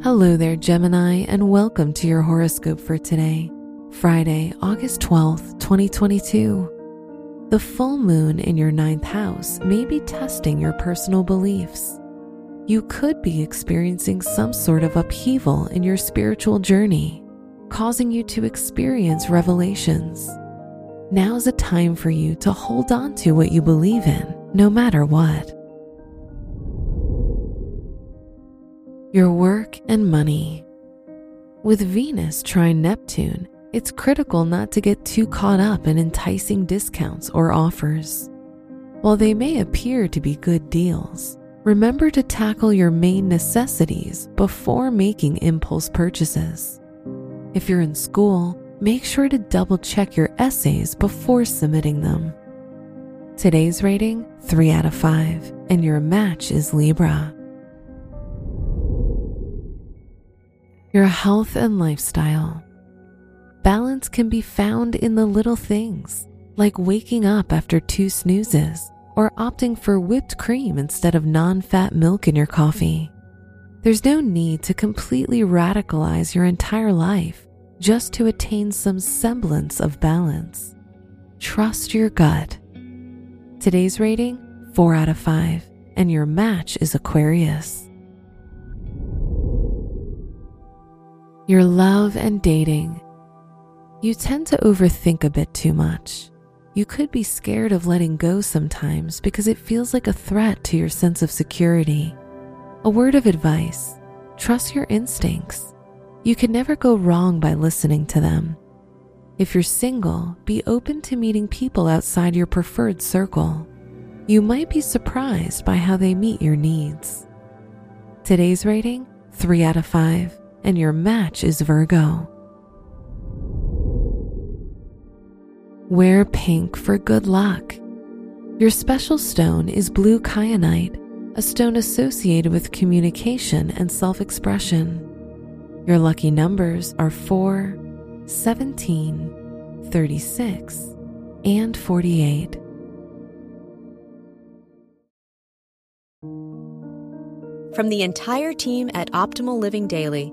Hello there, Gemini, and welcome to your horoscope for today, Friday, August 12th, 2022. The full moon in your ninth house may be testing your personal beliefs. You could be experiencing some sort of upheaval in your spiritual journey, causing you to experience revelations. Now's a time for you to hold on to what you believe in, no matter what. Your work and money. With Venus trine Neptune, it's critical not to get too caught up in enticing discounts or offers. While they may appear to be good deals, remember to tackle your main necessities before making impulse purchases. If you're in school, make sure to double check your essays before submitting them. Today's rating 3 out of 5, and your match is Libra. Your health and lifestyle. Balance can be found in the little things, like waking up after two snoozes or opting for whipped cream instead of non fat milk in your coffee. There's no need to completely radicalize your entire life just to attain some semblance of balance. Trust your gut. Today's rating 4 out of 5, and your match is Aquarius. Your love and dating. You tend to overthink a bit too much. You could be scared of letting go sometimes because it feels like a threat to your sense of security. A word of advice trust your instincts. You can never go wrong by listening to them. If you're single, be open to meeting people outside your preferred circle. You might be surprised by how they meet your needs. Today's rating 3 out of 5 and your match is Virgo. Wear pink for good luck. Your special stone is blue kyanite, a stone associated with communication and self expression. Your lucky numbers are 4, 17, 36, and 48. From the entire team at Optimal Living Daily,